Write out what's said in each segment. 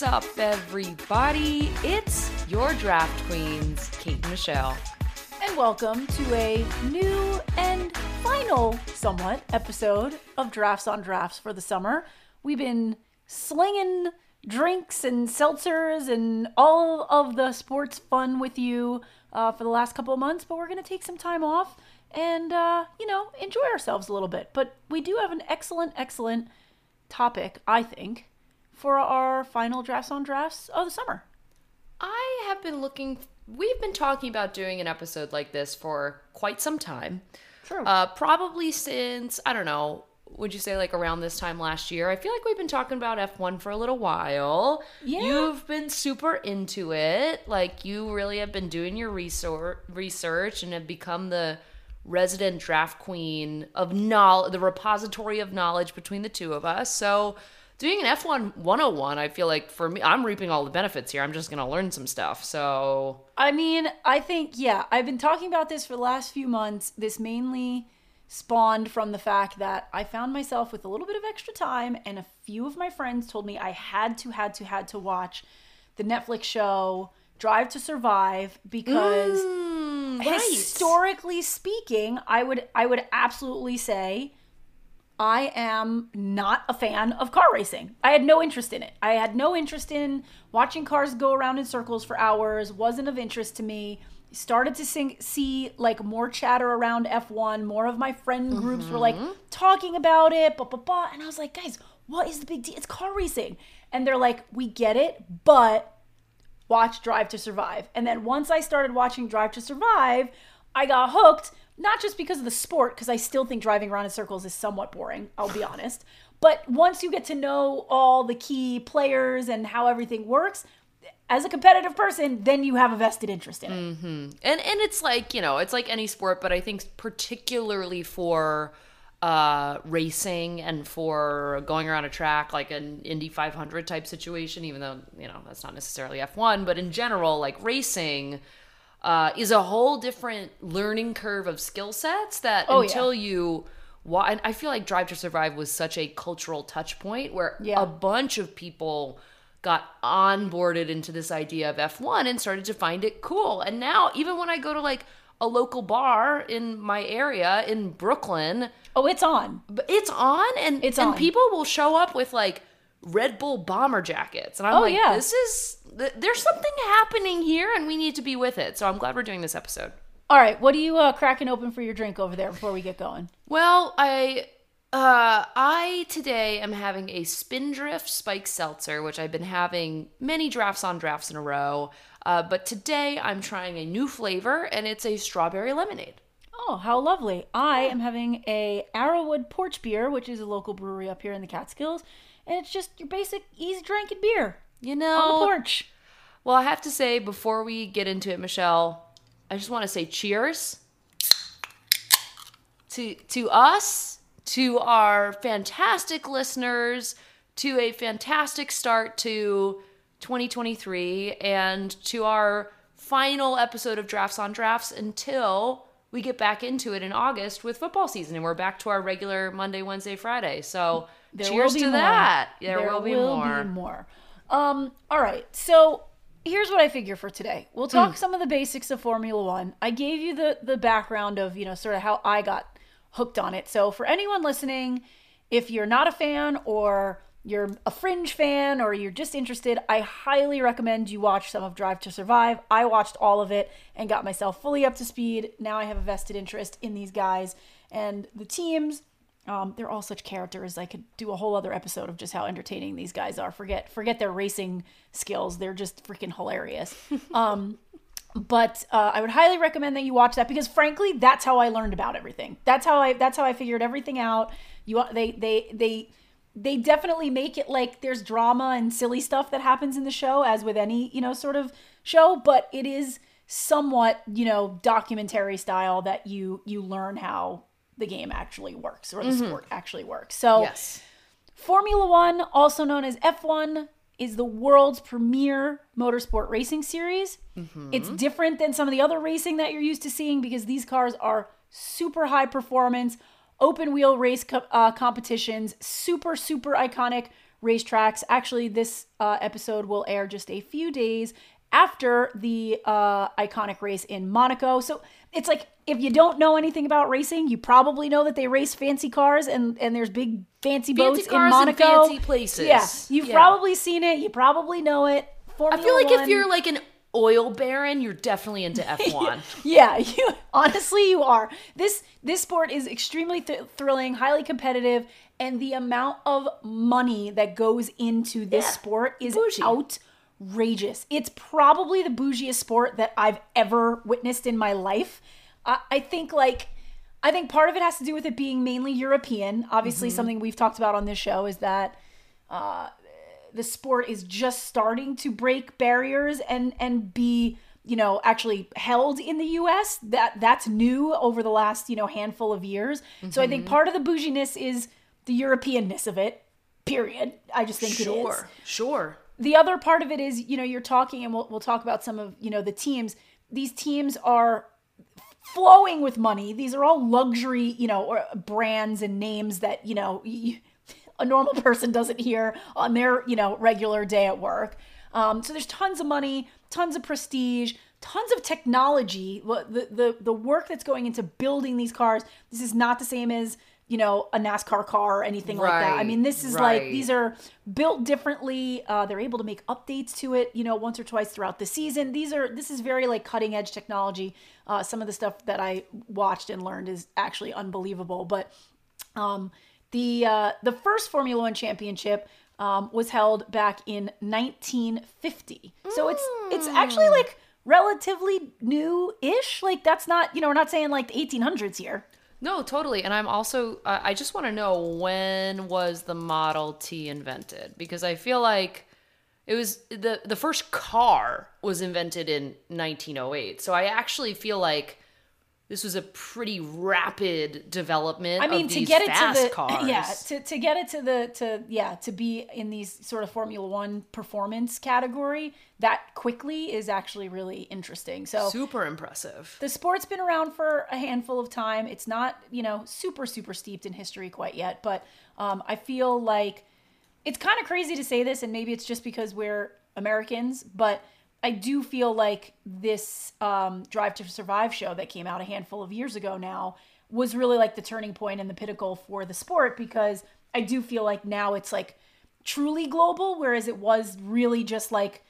What's up, everybody? It's your draft queens, Kait and Michele. And welcome to a new and final, somewhat, episode of Drafts on Drafts for the summer. We've been slinging drinks and seltzers and all of the sports fun with you uh, for the last couple of months, but we're going to take some time off and, uh, you know, enjoy ourselves a little bit. But we do have an excellent, excellent topic, I think, for our final Drafts on Drafts of the summer. I have been looking, we've been talking about doing an episode like this for quite some time. True. Uh, probably since, I don't know, would you say like around this time last year? I feel like we've been talking about F1 for a little while. Yeah. You've been super into it. Like you really have been doing your resor- research and have become the resident draft queen of knowledge, the repository of knowledge between the two of us. So doing an F1 101, I feel like for me, I'm reaping all the benefits here. I'm just going to learn some stuff. So I mean, I think, yeah, I've been talking about this for the last few months. This mainly spawned from the fact that I found myself with a little bit of extra time, and a few of my friends told me I had to, had to, had to watch the Netflix show Drive to Survive because mm, historically speaking, I would I would absolutely say I am not a fan of car racing. I had no interest in it. I had no interest in watching cars go around in circles for hours. Wasn't of interest to me. Started to sing, see like more chatter around F1. More of my friend groups were like mm-hmm. talking about it, blah, blah, blah. And I was like, guys, what is the big deal? It's car racing. And they're like, we get it, but watch Drive to Survive. And then once I started watching Drive to Survive, I got hooked, not just because of the sport, because I still think driving around in circles is somewhat boring, I'll be honest. But once you get to know all the key players and how everything works, as a competitive person, then you have a vested interest in it. and and it's like you know it's like any sport but i think particularly for uh racing and for going around a track like an indy 500 type situation even though you know that's not necessarily f1 but in general like racing uh is a whole different learning curve of skill sets that Oh, yeah. until you wa- and i feel like drive to survive was such a cultural touch point where Yeah. a bunch of people got onboarded into this idea of F1 and started to find it cool. And now, even when I go to like a local bar in my area in Brooklyn, Oh, it's on. it's on and It's and on. people will show up with like Red Bull bomber jackets. And I'm Oh, like, yeah. this is th- there's something happening here and we need to be with it. So I'm glad we're doing this episode. All right, what are you uh, cracking open for your drink over there before we get going? Well, I uh I today am having a Spindrift Spike Seltzer, which I've been having many drafts on drafts in a row. Uh, but today I'm trying a new flavor, and it's a strawberry lemonade. Oh, how lovely. I am having a Arrowood Porch Beer, which is a local brewery up here in the Catskills, and it's just your basic easy drinking beer You on the know, porch. well, I have to say before we get into it, Michele, I just want to say cheers to to us, to our fantastic listeners, to a fantastic start to 2023, and to our final episode of Drafts on Drafts until we get back into it in August with football season, and we're back to our regular Monday, Wednesday, Friday. So There cheers will be to more. that. There, will be more. more. Um, all right. So here's what I figure for today. We'll talk some of the basics of Formula One. I gave you the the background of you know sort of how I got hooked on it. So for anyone listening, if you're not a fan or you're a fringe fan or you're just interested, I highly recommend you watch some of Drive to Survive. I watched all of it and got myself fully up to speed. Now I have a vested interest in these guys and the teams. Um, they're all such characters. I could do a whole other episode of just how entertaining these guys are. Forget forget their racing skills. They're just freaking hilarious. Um, but uh, I would highly recommend that you watch that because frankly, that's how I learned about everything. That's how I that's how I figured everything out. You they they they they definitely make it like there's drama and silly stuff that happens in the show as with any, you know, sort of show, but it is somewhat, you know, documentary style that you you learn how the game actually works or the sport actually works. So Yes. Formula One, also known as F1, is the world's premier motorsport racing series. It's different than some of the other racing that you're used to seeing because these cars are super high performance, open wheel race co- uh, competitions, super, super iconic racetracks. Actually, this uh, episode will air just a few days after the uh, iconic race in Monaco. So it's like if you don't know anything about racing, you probably know that they race fancy cars and and there's big fancy, boats cars in and Monaco. fancy places. Yeah, you've Yeah. probably seen it. You probably know it. Formula I feel like if you're like an oil baron, you're definitely into F1. yeah, you honestly you are. This this sport is extremely th- thrilling, highly competitive, and the amount of money that goes into this Yeah, sport is bougie. Outrageous. It's probably the bougiest sport that I've ever witnessed in my life. I, I think like I think part of it has to do with it being mainly European. Obviously, something we've talked about on this show is that uh, the sport is just starting to break barriers and and be you know actually held in the US that that's new over the last you know handful of years so I think part of the bouginess is the Europeanness of it period I just think it is sure, sure. The other part of it is you know you're talking and we'll, we'll talk about some of you know the teams. These teams are flowing with money. These are all luxury you know or brands and names that you know a normal person doesn't hear on their you know regular day at work. Um, so there's tons of money tons of prestige tons of technology. The, the the work that's going into building these cars this is not the same as you know a nascar car or anything like that. I mean this is like these are built differently. Uh, they're able to make updates to it you know once or twice throughout the season. These are this is very like cutting edge technology. Uh, some of the stuff that i watched and learned is actually unbelievable. But um, the uh, the first formula one championship um, was held back in 1950 so it's it's actually like relatively new-ish. Like that's not you know we're not saying like the 1800s here No, totally. And I'm also, I just want to know when was the Model T invented? Because I feel like it was the the first car was invented in 1908. So I actually feel like this was a pretty rapid development. I mean, of to get it to the cars. yeah, to, to get it to the to yeah to be in these sort of Formula One performance category that quickly is actually really interesting. So super impressive. the sport's been around for a handful of time. It's not you know super super steeped in history quite yet, but um, I feel like it's kind of crazy to say this, and maybe it's just because we're Americans, but I do feel like this um, Drive to Survive show that came out a handful of years ago now was really like the turning point and the pinnacle for the sport because I do feel like now it's like truly global, whereas it was really just like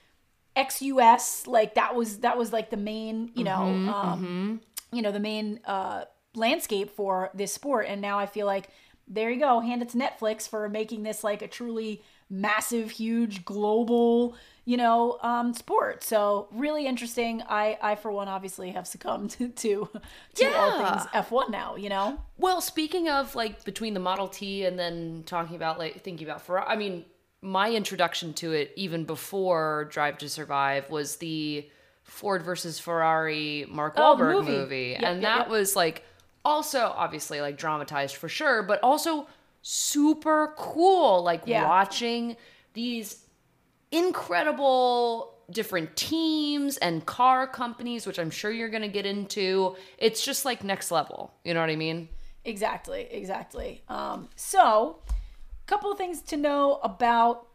ex-US, like that was that was like the main, you know, um, you know, the main uh, landscape for this sport. And now I feel like there you go, hand it to Netflix for making this like a truly massive, huge, global, you know, um, sport. So really interesting. I, I for one, obviously have succumbed to to, to all things F1 now. You know, Well, speaking of like between the Model T and then talking about like thinking about Ferrari, I mean, my introduction to it even before Drive to Survive was the Ford versus Ferrari Mark Oh, Wahlberg movie. movie, Yep, and yep, that yep. was like also obviously like dramatized for sure, but also super cool. Like Yeah. watching these incredible different teams and car companies, which I'm sure you're going to get into. It's just like next level. You know what I mean? Exactly, exactly. Um, so, a couple of things to know about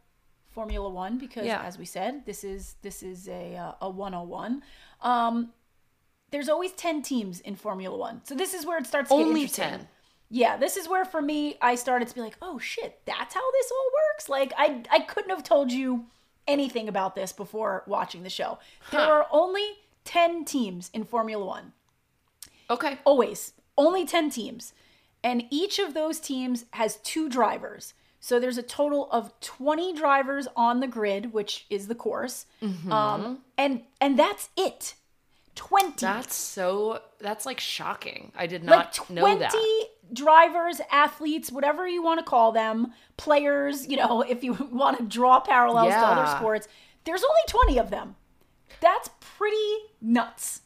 Formula One because, Yeah. as we said, this is this is a uh, a 101. Um, there's always 10 teams in Formula One, so this is where it starts. Only interesting. 10. Yeah, this is where for me I started to be like, oh shit, that's how this all works. Like I I couldn't have told you anything about this before watching the show. There are only 10 teams in Formula One. Okay. always. Only 10 teams. And each of those teams has two drivers. So there's a total of 20 drivers on the grid which is the course. Mm-hmm. um, and and that's it 20 That's so. That's like shocking. I did like not 20 know that. drivers athletes whatever you want to call them players you know if you want to draw parallels to other sports there's only 20 of them that's pretty nuts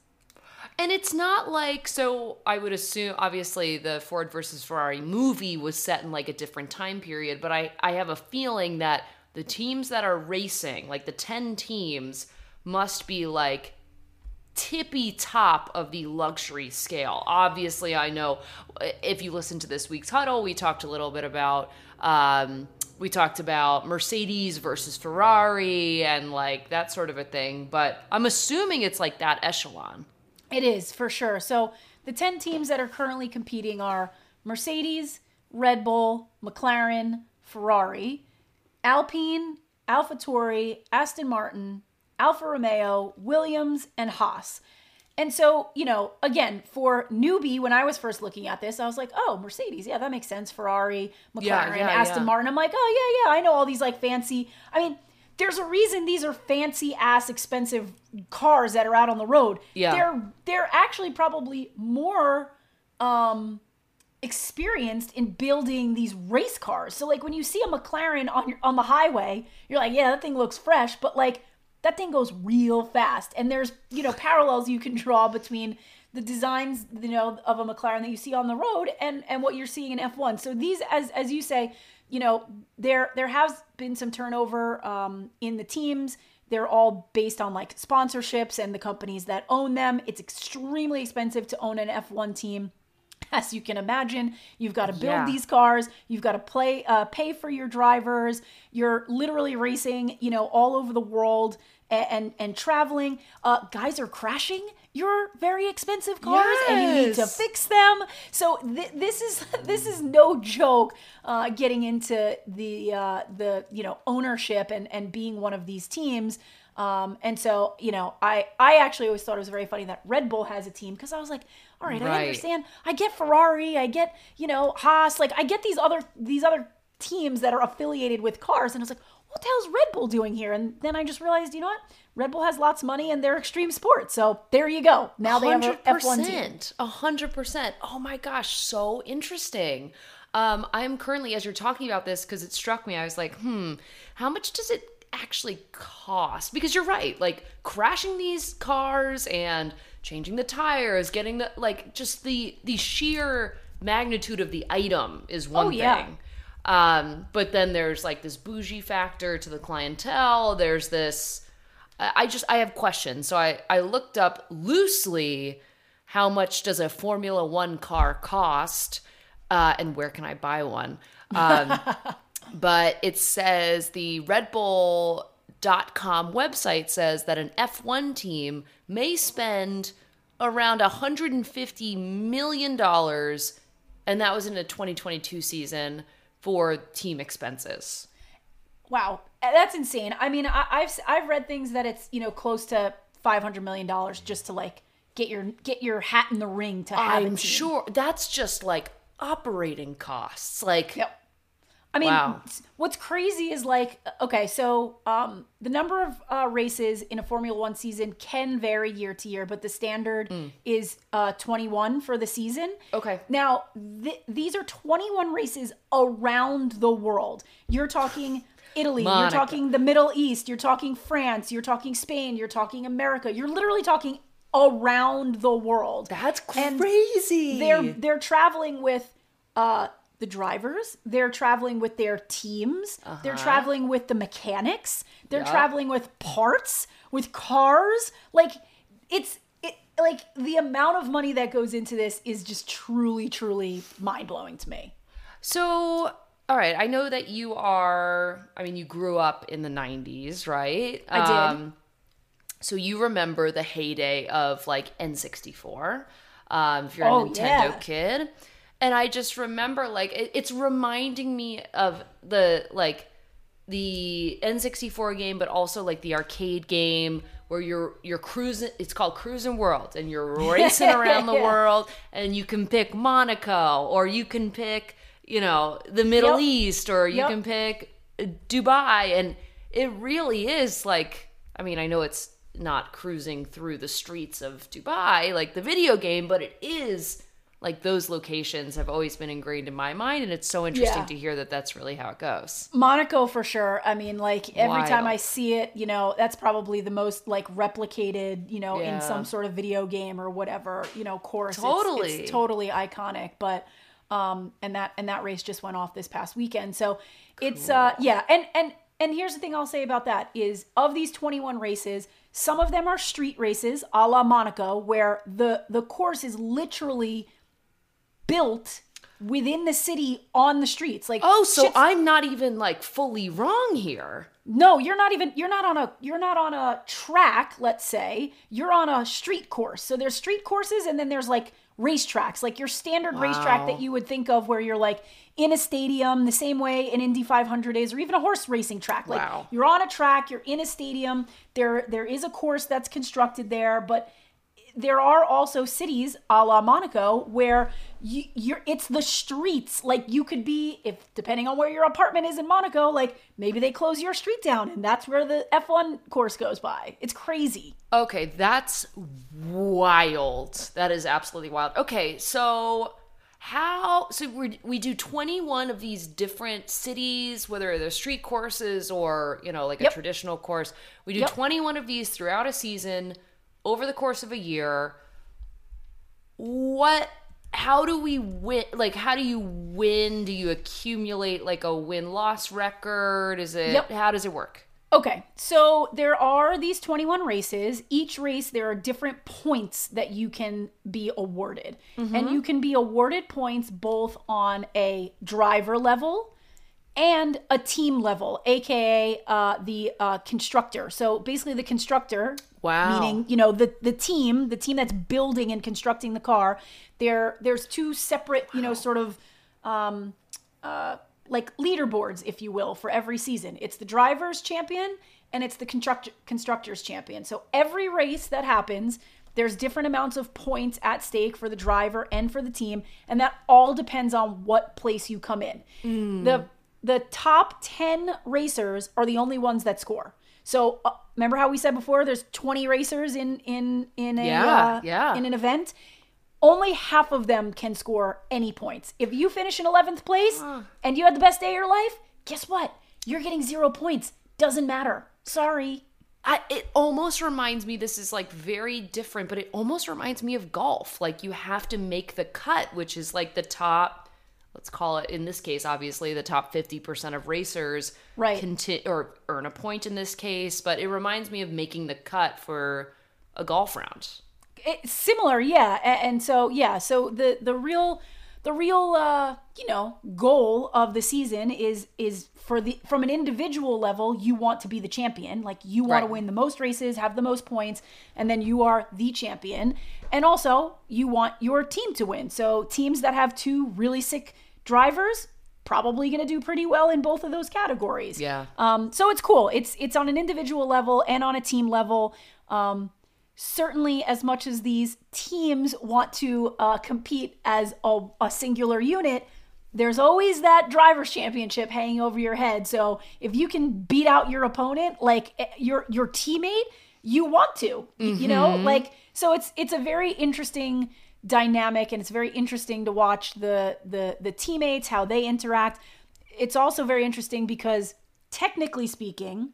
And it's not like so. I would assume, obviously, the Ford versus Ferrari movie was set in like a different time period, but I I have a feeling that the teams that are racing, like the ten teams, must be like tippy top of the luxury scale. Obviously, I know if you listen to this week's huddle, we talked a little bit about um, we talked about Mercedes versus Ferrari and like that sort of a thing, but I'm assuming it's like that echelon. It is for sure. So the 10 teams that are currently competing are Mercedes, Red Bull, McLaren, Ferrari, Alpine, AlphaTauri, Aston Martin, Alfa Romeo, Williams, and Haas. And so, you know, again, for newbie, when I was first looking at this, I was like, oh, Mercedes, yeah, that makes sense. Ferrari, McLaren, Yeah, yeah, Aston yeah. Martin. I'm like, oh, yeah, yeah, I know all these like fancy. I mean, there's a reason these are fancy ass expensive cars that are out on the road. Yeah. They're they're actually probably more um experienced in building these race cars. So like when you see a McLaren on your, on the highway, you're like, yeah, that thing looks fresh, but like that thing goes real fast. And there's, you know, parallels you can draw between the designs, you know, of a McLaren that you see on the road and and what you're seeing in F1. So these as as you say, you know, there there has been some turnover um in the teams. They're all based on like sponsorships and the companies that own them. It's extremely expensive to own an F1 team as you can imagine you've got to build Yeah. these cars you've got to play uh, pay for your drivers you're literally racing you know all over the world and and, and traveling. Uh, guys are crashing your very expensive cars and you need to fix them. So th- this is this is no joke uh, getting into the uh, the you know ownership and and being one of these teams. Um, and so, you know, I I actually always thought it was very funny that Red Bull has a team because I was like, all right, I understand. I get Ferrari, I get you know Haas, like I get these other these other teams that are affiliated with cars, and I was like, what the hell's Red Bull doing here? And then I just realized, you know what? Red Bull has lots of money and they're extreme sports, so there you go. Now they have a F1 team. A hundred percent. Oh my gosh, so interesting. Um, I'm currently, as you're talking about this, because it struck me, I was like, hmm, how much does it actually cost? Because you're right, like crashing these cars and changing the tires, getting the like just the the sheer magnitude of the item is one Oh, yeah. thing. Um, but then there's like this bougie factor to the clientele. There's this. I just I have questions. So I I looked up loosely how much does a Formula One car cost, uh, and where can I buy one? Um, but it says the Red Bull.com website says that an F1 team may spend around 150 million dollars, and that was in a 2022 season for team expenses. Wow, eh, that's insane. I mean, I, I've I've read things that it's you know close to five hundred million dollars just to like get your get your hat in the ring to have I'm sure that's just like operating costs. Like, Yep. I mean, Wow. what's crazy is like, okay, so um, the number of uh, races in a Formula One season can vary year to year, but the standard is uh, 21 for the season. Okay. Now, th- these are 21 races around the world. You're talking Italy, Monaco. you're talking the Middle East, you're talking France, you're talking Spain, you're talking America. You're literally talking around the world. that's And crazy. they're they're traveling with uh the drivers they're traveling with their teams they're traveling with the mechanics they're Yup. traveling with parts with cars like it's it like the amount of money that goes into this is just truly truly mind-blowing to me So, all right, I know that you are, I mean, you grew up in the 90s, right? I did. so you remember the heyday of like N64, um, if you're Oh, a Nintendo yeah. kid. And I just remember like it, it's reminding me of the like the N64 game, but also like the arcade game where you're you're cruising. It's called Cruis'n World, and you're racing around the Yeah. world, and you can pick Monaco, or you can pick you know the Middle Yep. East, or you Yep. can pick uh, Dubai, and it really is like. I mean, I know it's not cruising through the streets of Dubai like the video game, but it is like those locations have always been ingrained in my mind, and it's so interesting Yeah. to hear that that's really how it goes. Monaco for sure. I mean, like every time I see it, you know, that's probably the most like replicated, you know, Yeah. in some sort of video game or whatever, you know, course. Totally. it's, totally iconic. But um, and that and that race just went off this past weekend. So it's uh, yeah, and and and here's the thing I'll say about that is of these 21 races, some of them are street races, a la Monaco, where the the course is literally built within the city on the streets. Like Oh, so I'm not even like fully wrong here. no, you're not even you're not on a you're not on a track, let's say. You're on a street course. So there's street courses and then there's like racetracks, like your standard racetrack that you would think of where you're like in a stadium the same way an Indy 500 is or even a horse racing track. Like Wow. you're on a track, you're in a stadium. There there is a course that's constructed there, but there are also cities a la Monaco where you, you're it's the streets. Like you could be if depending on where your apartment is in Monaco, like maybe they close your street down and that's where the F1 course goes by. It's crazy. Okay, that's wild. That is absolutely wild. Okay, so how so we we do 21 of these different cities whether they're street courses or, you know, like a traditional course. We do Yep. 21 of these throughout a season over the course of a year. What how do we win like how do you win? Do you accumulate like a win-loss record? Is it Yep. how does it work? Okay, so there are these 21 races. Each race, there are different points that you can be awarded. And you can be awarded points both on a driver level and a team level, aka uh, the uh, constructor. So basically, the constructor, Wow. meaning you know the the team, the team that's building and constructing the car. There, there's two separate, you know, sort of um, uh, like leaderboards, if you will, for every season. It's the drivers champion and it's the construct- constructors champion. So every race that happens, there's different amounts of points at stake for the driver and for the team, and that all depends on what place you come in. The the top 10 racers are the only ones that score. So uh, remember how we said before there's 20 racers in in in a Yeah, uh, yeah. in an event? only half of them can score any points. If you finish in 11th place and you had the best day of your life, guess what? You're getting zero points. Doesn't matter. Sorry. I, it almost reminds me this is like very different but it almost reminds me of golf like you have to make the cut which is like the top let's call it in this case obviously the top 50% of racers Right. conti- or earn a point in this case but it reminds me of making the cut for a golf round It's similar, yeah. And, so, yeah, so the the real the real uh, you know, goal of the season is is for the from an individual level, you want to be the champion. Like you want to win the most races, have the most points, and then you are the champion. And also, you want your team to win. So, teams that have two really sick drivers probably going to do pretty well in both of those categories. Yeah. Um, so it's cool. It's it's on an individual level and on a team level. Um, certainly, as much as these teams want to uh, compete as a, a singular unit, there's always that drivers' championship hanging over your head. So if you can beat out your opponent, like eh, your your teammate, you want to. y- You know, like so it's it's a very interesting dynamic and it's very interesting to watch the the the teammates how they interact. It's also very interesting because technically speaking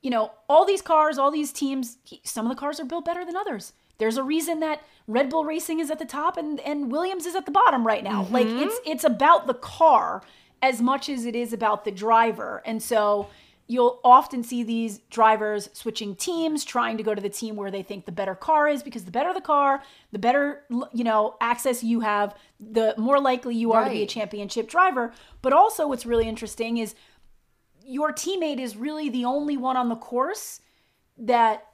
you know all these cars all these teams some of the cars are built better than others. There's a reason that red bull racing is at the top and and williams is at the bottom right now. Like mm-hmm. it's it's about the car as much as it is about the driver. And so you'll often see these drivers switching teams trying to go to the team where they think the better car is because the better the car the better you know access you have the more likely you are to be a championship driver. But also what's really interesting is your teammate is really the only one on the course that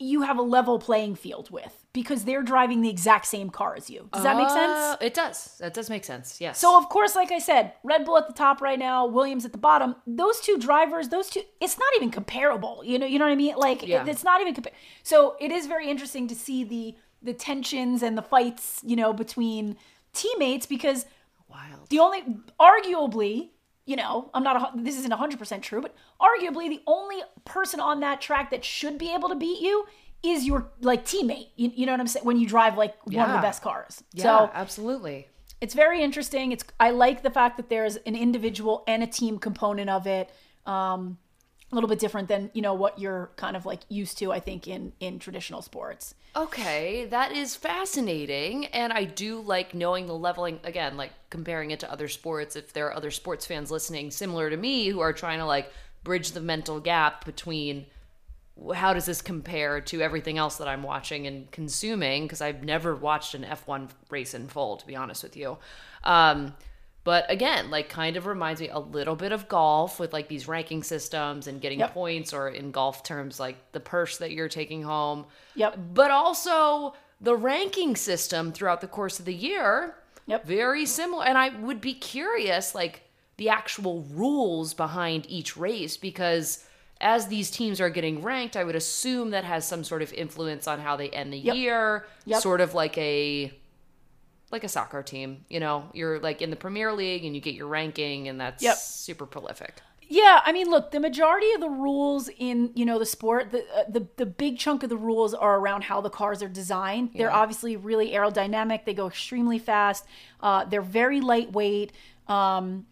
you have a level playing field with because they're driving the exact same car as you. Does that make sense? Uh, it does that does make sense yes So of course, like I said, Red Bull at the top right now, Williams at the bottom. Those two drivers, those two, it's not even comparable. You know, you know what I mean? Like Yeah. it- it's not even compa- So it is very interesting to see the the tensions and the fights, you know, between teammates because wild the only arguably you know i'm not a, this isn't 100% true but arguably the only person on that track that should be able to beat you is your like teammate. You, you know what i'm saying? When you drive like one of the best cars. Yeah so absolutely. it's very interesting. It's i like the fact that there's an individual and a team component of it um a little bit different than you know what you're kind of like used to i think in in traditional sports Okay, that is fascinating. And I do like knowing the leveling, again, like comparing it to other sports. If there are other sports fans listening similar to me who are trying to like bridge the mental gap between how does this compare to everything else that I'm watching and consuming? Because I've never watched an F1 race in full, to be honest with you. Um, but again, like kind of reminds me a little bit of golf with like these ranking systems and getting Yep. points, or in golf terms, like the purse that you're taking home. Yep. But also the ranking system throughout the course of the year. Yep. Very similar. And I would be curious, like the actual rules behind each race, because as these teams are getting ranked, I would assume that has some sort of influence on how they end the Yep. year. Yep. Sort of like a like a soccer team, you know, you're like in the Premier League and you get your ranking and that's Yep. super prolific. Yeah, I mean, look, the majority of the rules in you know the sport, the uh, the the big chunk of the rules are around how the cars are designed. They're obviously really aerodynamic. They go extremely fast. Uh, they're very lightweight. Um,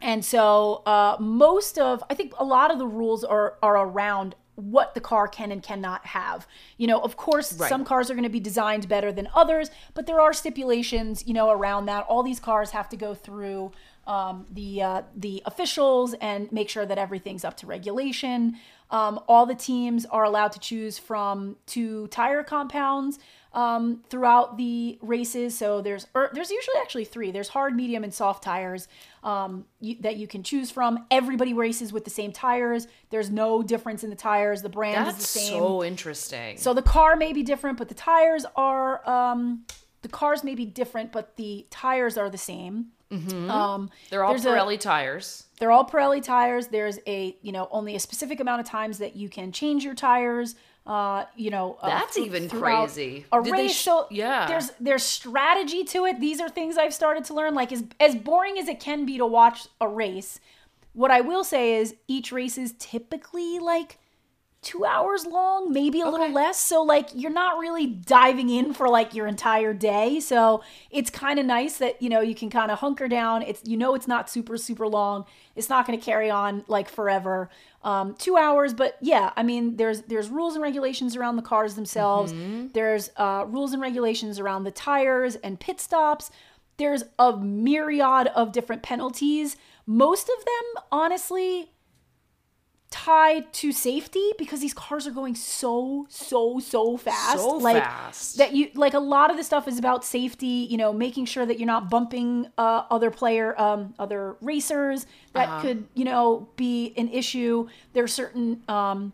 and so uh, most of, I think a lot of the rules are are around what the car can and cannot have. You know, of course, Right. some cars are going to be designed better than others, but there are stipulations, you know, around that. All these cars have to go through um, the uh, the officials and make sure that everything's up to regulation. Um, all the teams are allowed to choose from two tire compounds um, throughout the races. So there's or there's usually actually three. There's hard, medium, and soft tires um, you, that you can choose from. Everybody races with the same tires. There's no difference in the tires. The brand That's is the same. so interesting. So the car may be different, but the tires are um, the cars may be different, but the tires are the same. Um, They're all there's a- Pirelli tires. they're all Pirelli tires. There's a you know only a specific amount of times that you can change your tires. Uh, you know uh, That's thr- even crazy. A Did race, sh- so yeah. There's there's strategy to it. These are things I've started to learn. Like as as boring as it can be to watch a race, what I will say is each race is typically like two hours long, maybe a little less. So like you're not really diving in for like your entire day. So it's kind of nice that you know you can kind of hunker down. It's you know it's not super super long. It's not going to carry on like forever. Um, two hours, but yeah, I mean there's there's rules and regulations around the cars themselves. There's uh, rules and regulations around the tires and pit stops. There's a myriad of different penalties. Most of them, honestly, tied to safety because these cars are going so so so fast. So like fast. that you like a lot of the stuff is about safety you know making sure that you're not bumping uh, other player um, other racers. That Uh-huh. could you know be an issue. There's certain um,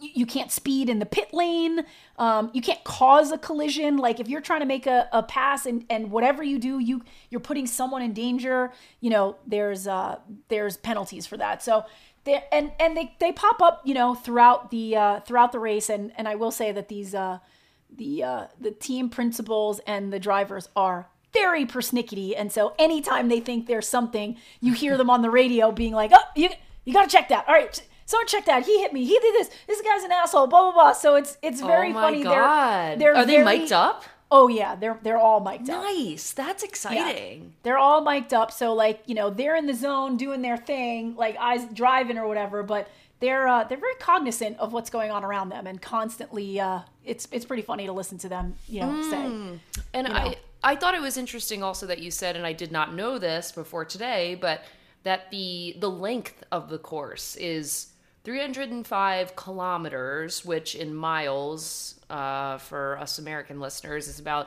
you, you can't speed in the pit lane. Um, you can't cause a collision. Like if you're trying to make a, a pass and, and whatever you do you you're putting someone in danger you know there's uh there's penalties for that. So there and and they, they pop up you know throughout the uh, throughout the race. And and I will say that these uh the uh the team principals and the drivers are very persnickety. And so anytime they think there's something you hear them on the radio being like oh you you gotta check that. All right someone check that. He hit me. He did this. This guy's an asshole. Blah blah blah. So it's it's very oh funny. God. they're they're Are they very- mic'd up? Oh yeah they're they're all mic'd up Nice. That's exciting. they're all mic'd up so like you know they're in the zone doing their thing like eyes driving or whatever but they're uh, they're very cognizant of what's going on around them and constantly uh, it's it's pretty funny to listen to them you know Mm. say And know? I I thought it was interesting also that you said, and I did not know this before today, but that the the length of the course is 305 kilometers, which in miles uh, for us American listeners is about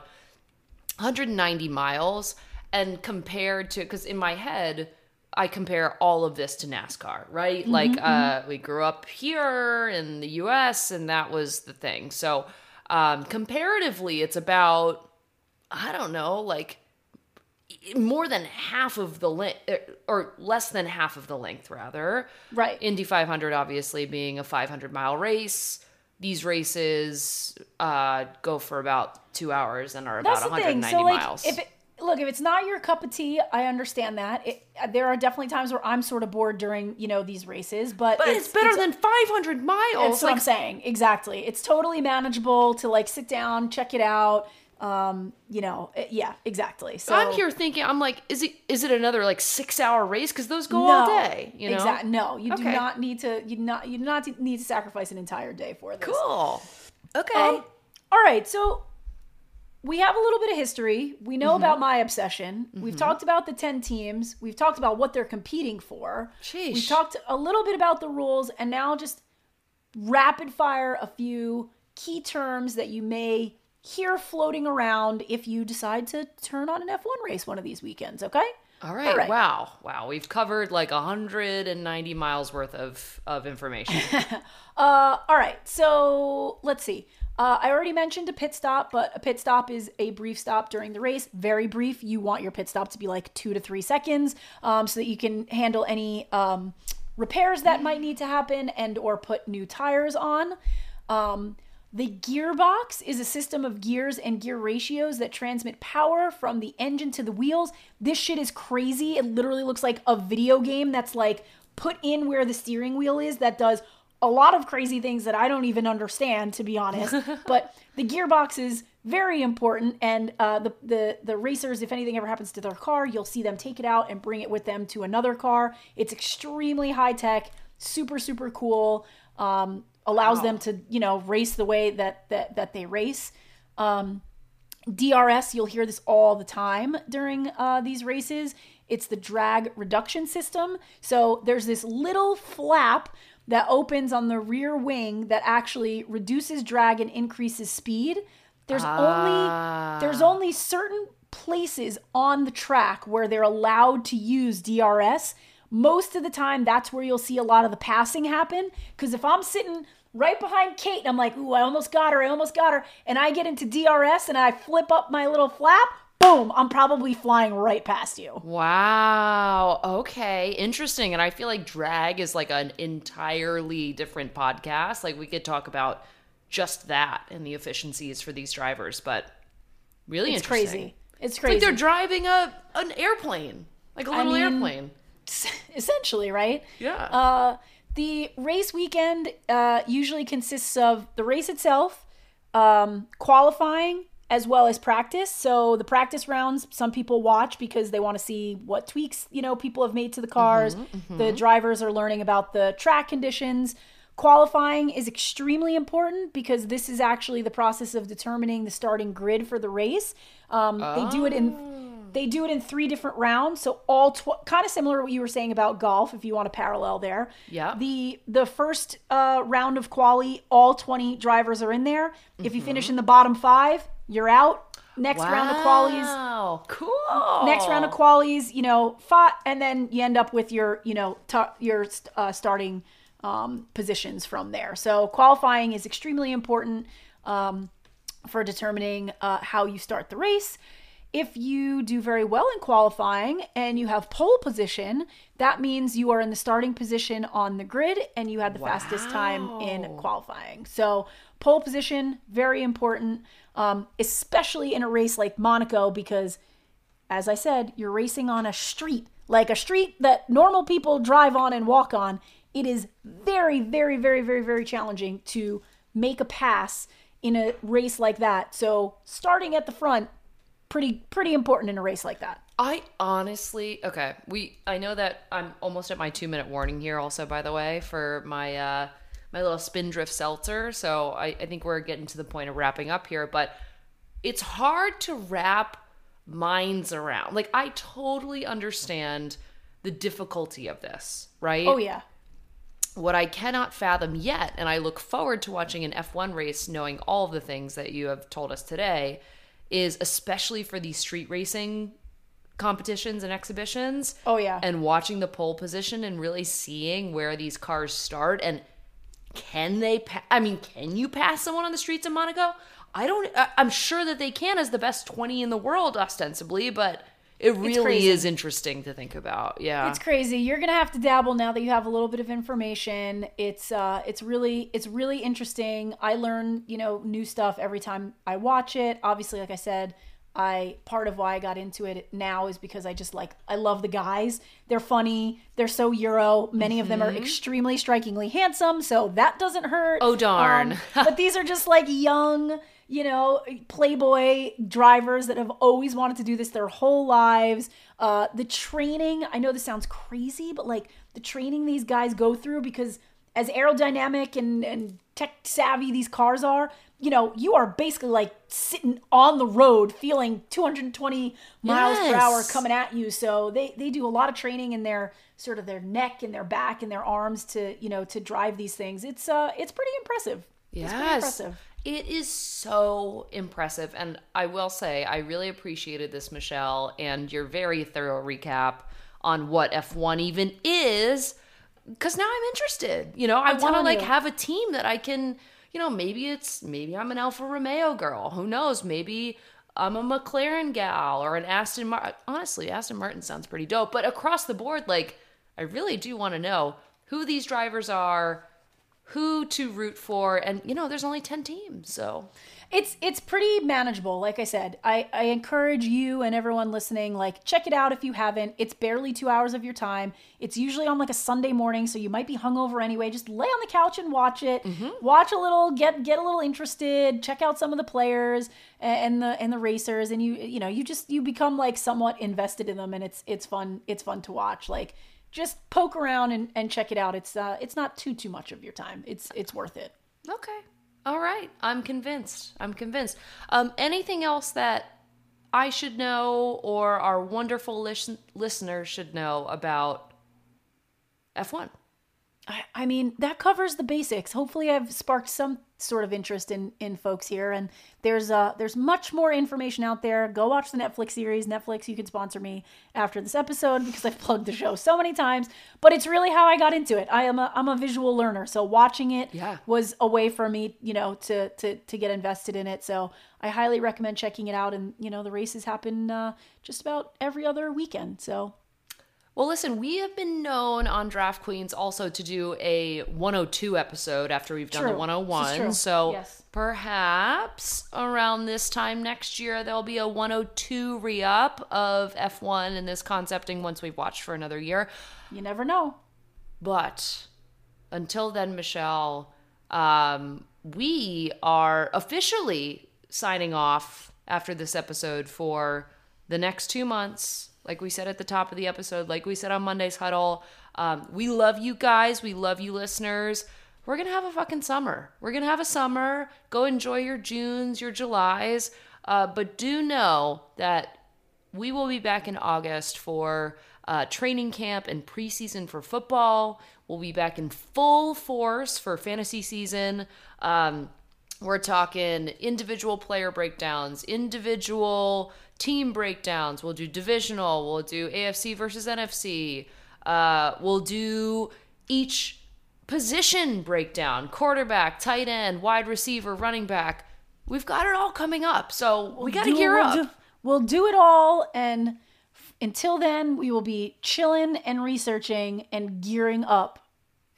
190 miles. And compared to, because in my head, I compare all of this to NASCAR, right? Like, uh, we grew up here in the US, and that was the thing. So, um, comparatively, it's about, I don't know, like more than half of the length, or less than half of the length, rather. right Indy 500 obviously being a 500 mile race. These races uh, go for about two hours and are about That's the thing. 190 So like, miles. if it, look, if it's not your cup of tea, I understand that. It, there are definitely times where I'm sort of bored during you know these races, but but it's, better than 500 miles. That's what I'm saying. Exactly. It's totally manageable to like sit down, check it out. Um, you know, it- yeah, exactly. So I'm here thinking, I'm like, is it is it another like six hour race? Because those go no, all day. You know, Exactly. No, you do not need to. You not. You do not need to sacrifice an entire day for this. Cool. Okay. Um, all right, so we have a little bit of history. We know Mm-hmm. about my obsession. We've talked about the 10 teams. We've talked about what they're competing for. Sheesh. We've talked a little bit about the rules, and now just rapid fire a few key terms that you may hear floating around if you decide to turn on an F1 race one of these weekends, okay? All right. All right. Wow. Wow. We've covered like 190 miles worth of, of information. Uh, all right, so let's see. Uh, I already mentioned a pit stop, but a pit stop is a brief stop during the race. Very brief. You want your pit stop to be like two to three seconds, um, so that you can handle any um, repairs that might need to happen and or put new tires on. Um, the gearbox is a system of gears and gear ratios that transmit power from the engine to the wheels. This shit is crazy. It literally looks like a video game that's like put in where the steering wheel is that does a lot of crazy things that I don't even understand, to be honest. but the gearbox is very important, and uh, the the the racers, if anything ever happens to their car, you'll see them take it out and bring it with them to another car. It's extremely high tech, super super cool. Um, allows them to you know race the way that that that they race. Um, DRS, you'll hear this all the time during uh, these races. It's the drag reduction system. So there's this little flap that opens on the rear wing that actually reduces drag and increases speed. There's only there's only certain places on the track where they're allowed to use DRS. Most of the time, that's where you'll see a lot of the passing happen. Because if I'm sitting right behind Kait and I'm like, ooh, I almost got her, I almost got her, and I get into DRS and I flip up my little flap, boom, I'm probably flying right past you. wow. Okay. Interesting. And I feel like drag is like an entirely different podcast. Like we could talk about just that and the efficiencies for these drivers, but really interesting. It's interesting. crazy. It's Like they're driving a an airplane, like a little mean, airplane. essentially, right? Yeah. Uh, the race weekend uh, usually consists of the race itself, um, qualifying, as well as practice. So the practice rounds, some people watch because they want to see what tweaks you know people have made to the cars. The drivers are learning about the track conditions. Qualifying is extremely important because this is actually the process of determining the starting grid for the race. Um, They do it in they do it in three different rounds. So all tw- kind of similar to what you were saying about golf, if you want to parallel there. Yeah. The the first uh, round of quali, all twenty drivers are in there. If you finish in the bottom five, you're out. Next round of qualies, Cool. next round of qualies, you know, fought, and then you end up with your, you know, t- your uh, starting um, positions from there. So qualifying is extremely important um, for determining uh, how you start the race. If you do very well in qualifying and you have pole position, that means you are in the starting position on the grid and you had the fastest time in qualifying. So, pole position, very important, um, especially in a race like Monaco, because as I said, you're racing on a street, like a street that normal people drive on and walk on. It is very, very, very, very, very challenging to make a pass in a race like that. So starting at the front, pretty, pretty important in a race like that. I honestly okay. We I know that I'm almost at my two minute warning here. Also, by the way, for my uh my little spindrift seltzer. So I, I think we're getting to the point of wrapping up here. But it's hard to wrap minds around. Like I totally understand the difficulty of this, right? Oh yeah, what I cannot fathom yet, and I look forward to watching an F1 race knowing all the things that you have told us today, is especially for these street racing competitions and exhibitions. Oh, yeah. And watching the pole position and really seeing where these cars start and can they pa- I mean, can you pass someone on the streets of Monaco? I don't I- I'm sure that they can as the best 20 in the world ostensibly, but it really is interesting to think about. Yeah. it's crazy. You're gonna have to dabble now that you have a little bit of information. It's uh, it's really it's really interesting. I learn you know new stuff every time I watch it. Obviously, like I said, I part of why I got into it now is because I just like I love the guys. They're funny. They're so Euro. Many of them are extremely strikingly handsome, so that doesn't hurt. Oh, darn. Um, but these are just like young, you know, playboy drivers that have always wanted to do this their whole lives. Uh, the training, I know this sounds crazy, but like the training these guys go through because as aerodynamic and, and tech savvy these cars are, you know, you are basically like sitting on the road feeling 220 miles per hour coming at you. So they they do a lot of training in their sort of their neck and their back and their arms to, you know, to drive these things. It's uh it's pretty impressive. It's pretty Yes. impressive. It is so impressive. And I will say, I really appreciated this, Michele, and your very thorough recap on what F1 even is. Because now I'm interested. You know, I want to like you. have a team that I can, you know, maybe it's, maybe I'm an Alfa Romeo girl. Who knows? Maybe I'm a McLaren gal or an Aston Martin. Honestly, Aston Martin sounds pretty dope. But across the board, like, I really do want to know who these drivers are, who to root for, and you know, there's only ten teams, so It's it's pretty manageable. Like I said, I, I encourage you and everyone listening, like check it out if you haven't. It's barely two hours of your time. It's usually on like a Sunday morning, so you might be hungover anyway. Just lay on the couch and watch it. Mm-hmm. Watch a little, get get a little interested. Check out some of the players and the and the racers, and you you know you just you become like somewhat invested in them, and it's it's fun. It's fun to watch. Like just poke around and, and check it out. It's uh it's not too too much of your time. It's it's worth it. okay, all right. I'm convinced. I'm convinced. Um, anything else that I should know or our wonderful listen- listeners should know about F1? I, I mean, that covers the basics. Hopefully, I've sparked some sort of interest in in folks here. And there's uh there's much more information out there. Go watch the Netflix series. Netflix, you can sponsor me after this episode because I've plugged the show so many times. But it's really how I got into it. I am a I'm a visual learner, so watching it Yeah. was a way for me, you know, to to to get invested in it. So I highly recommend checking it out. And you know, the races happen uh, just about every other weekend. So Well, listen, we have been known on Draft Queens also to do a 102 episode after we've done True. the 101. This is true. So Yes. perhaps around this time next year, there'll be a 102 re up of F1 and this concepting once we've watched for another year. you never know. But until then, Michele, um, we are officially signing off after this episode for the next two months. Like we said at the top of the episode, like we said on Monday's Huddle, um, we love you guys. We love you, listeners. We're going to have a fucking summer. We're going to have a summer. Go enjoy your Junes, your Julys. Uh, but do know that we will be back in August for uh, training camp and preseason for football. We'll be back in full force for fantasy season. Um, we're talking individual player breakdowns, individual team breakdowns. We'll do divisional. We'll do AFC versus NFC. Uh, we'll do each position breakdown quarterback, tight end, wide receiver, running back. We've got it all coming up. So we got to gear we'll up. Do, we'll do it all, and f- until then, we will be chilling and researching and gearing up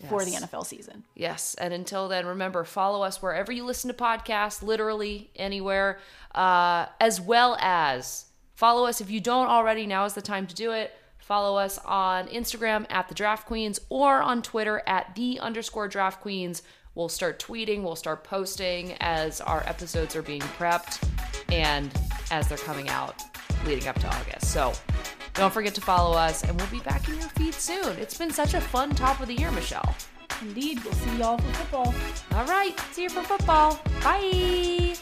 for the NFL season. Yes. And until then, remember, follow us wherever you listen to podcasts, literally anywhere, uh, as well as follow us if you don't already. Now is the time to do it. Follow us on Instagram at the Draft Queens or on Twitter at the underscore Draft Queens. We'll start tweeting, we'll start posting as our episodes are being prepped and as they're coming out leading up to August. So don't forget to follow us, and we'll be back in your feed soon. It's been such a fun top of the year, Michele. Indeed, we'll see y'all for football. All right. See you for football. Bye.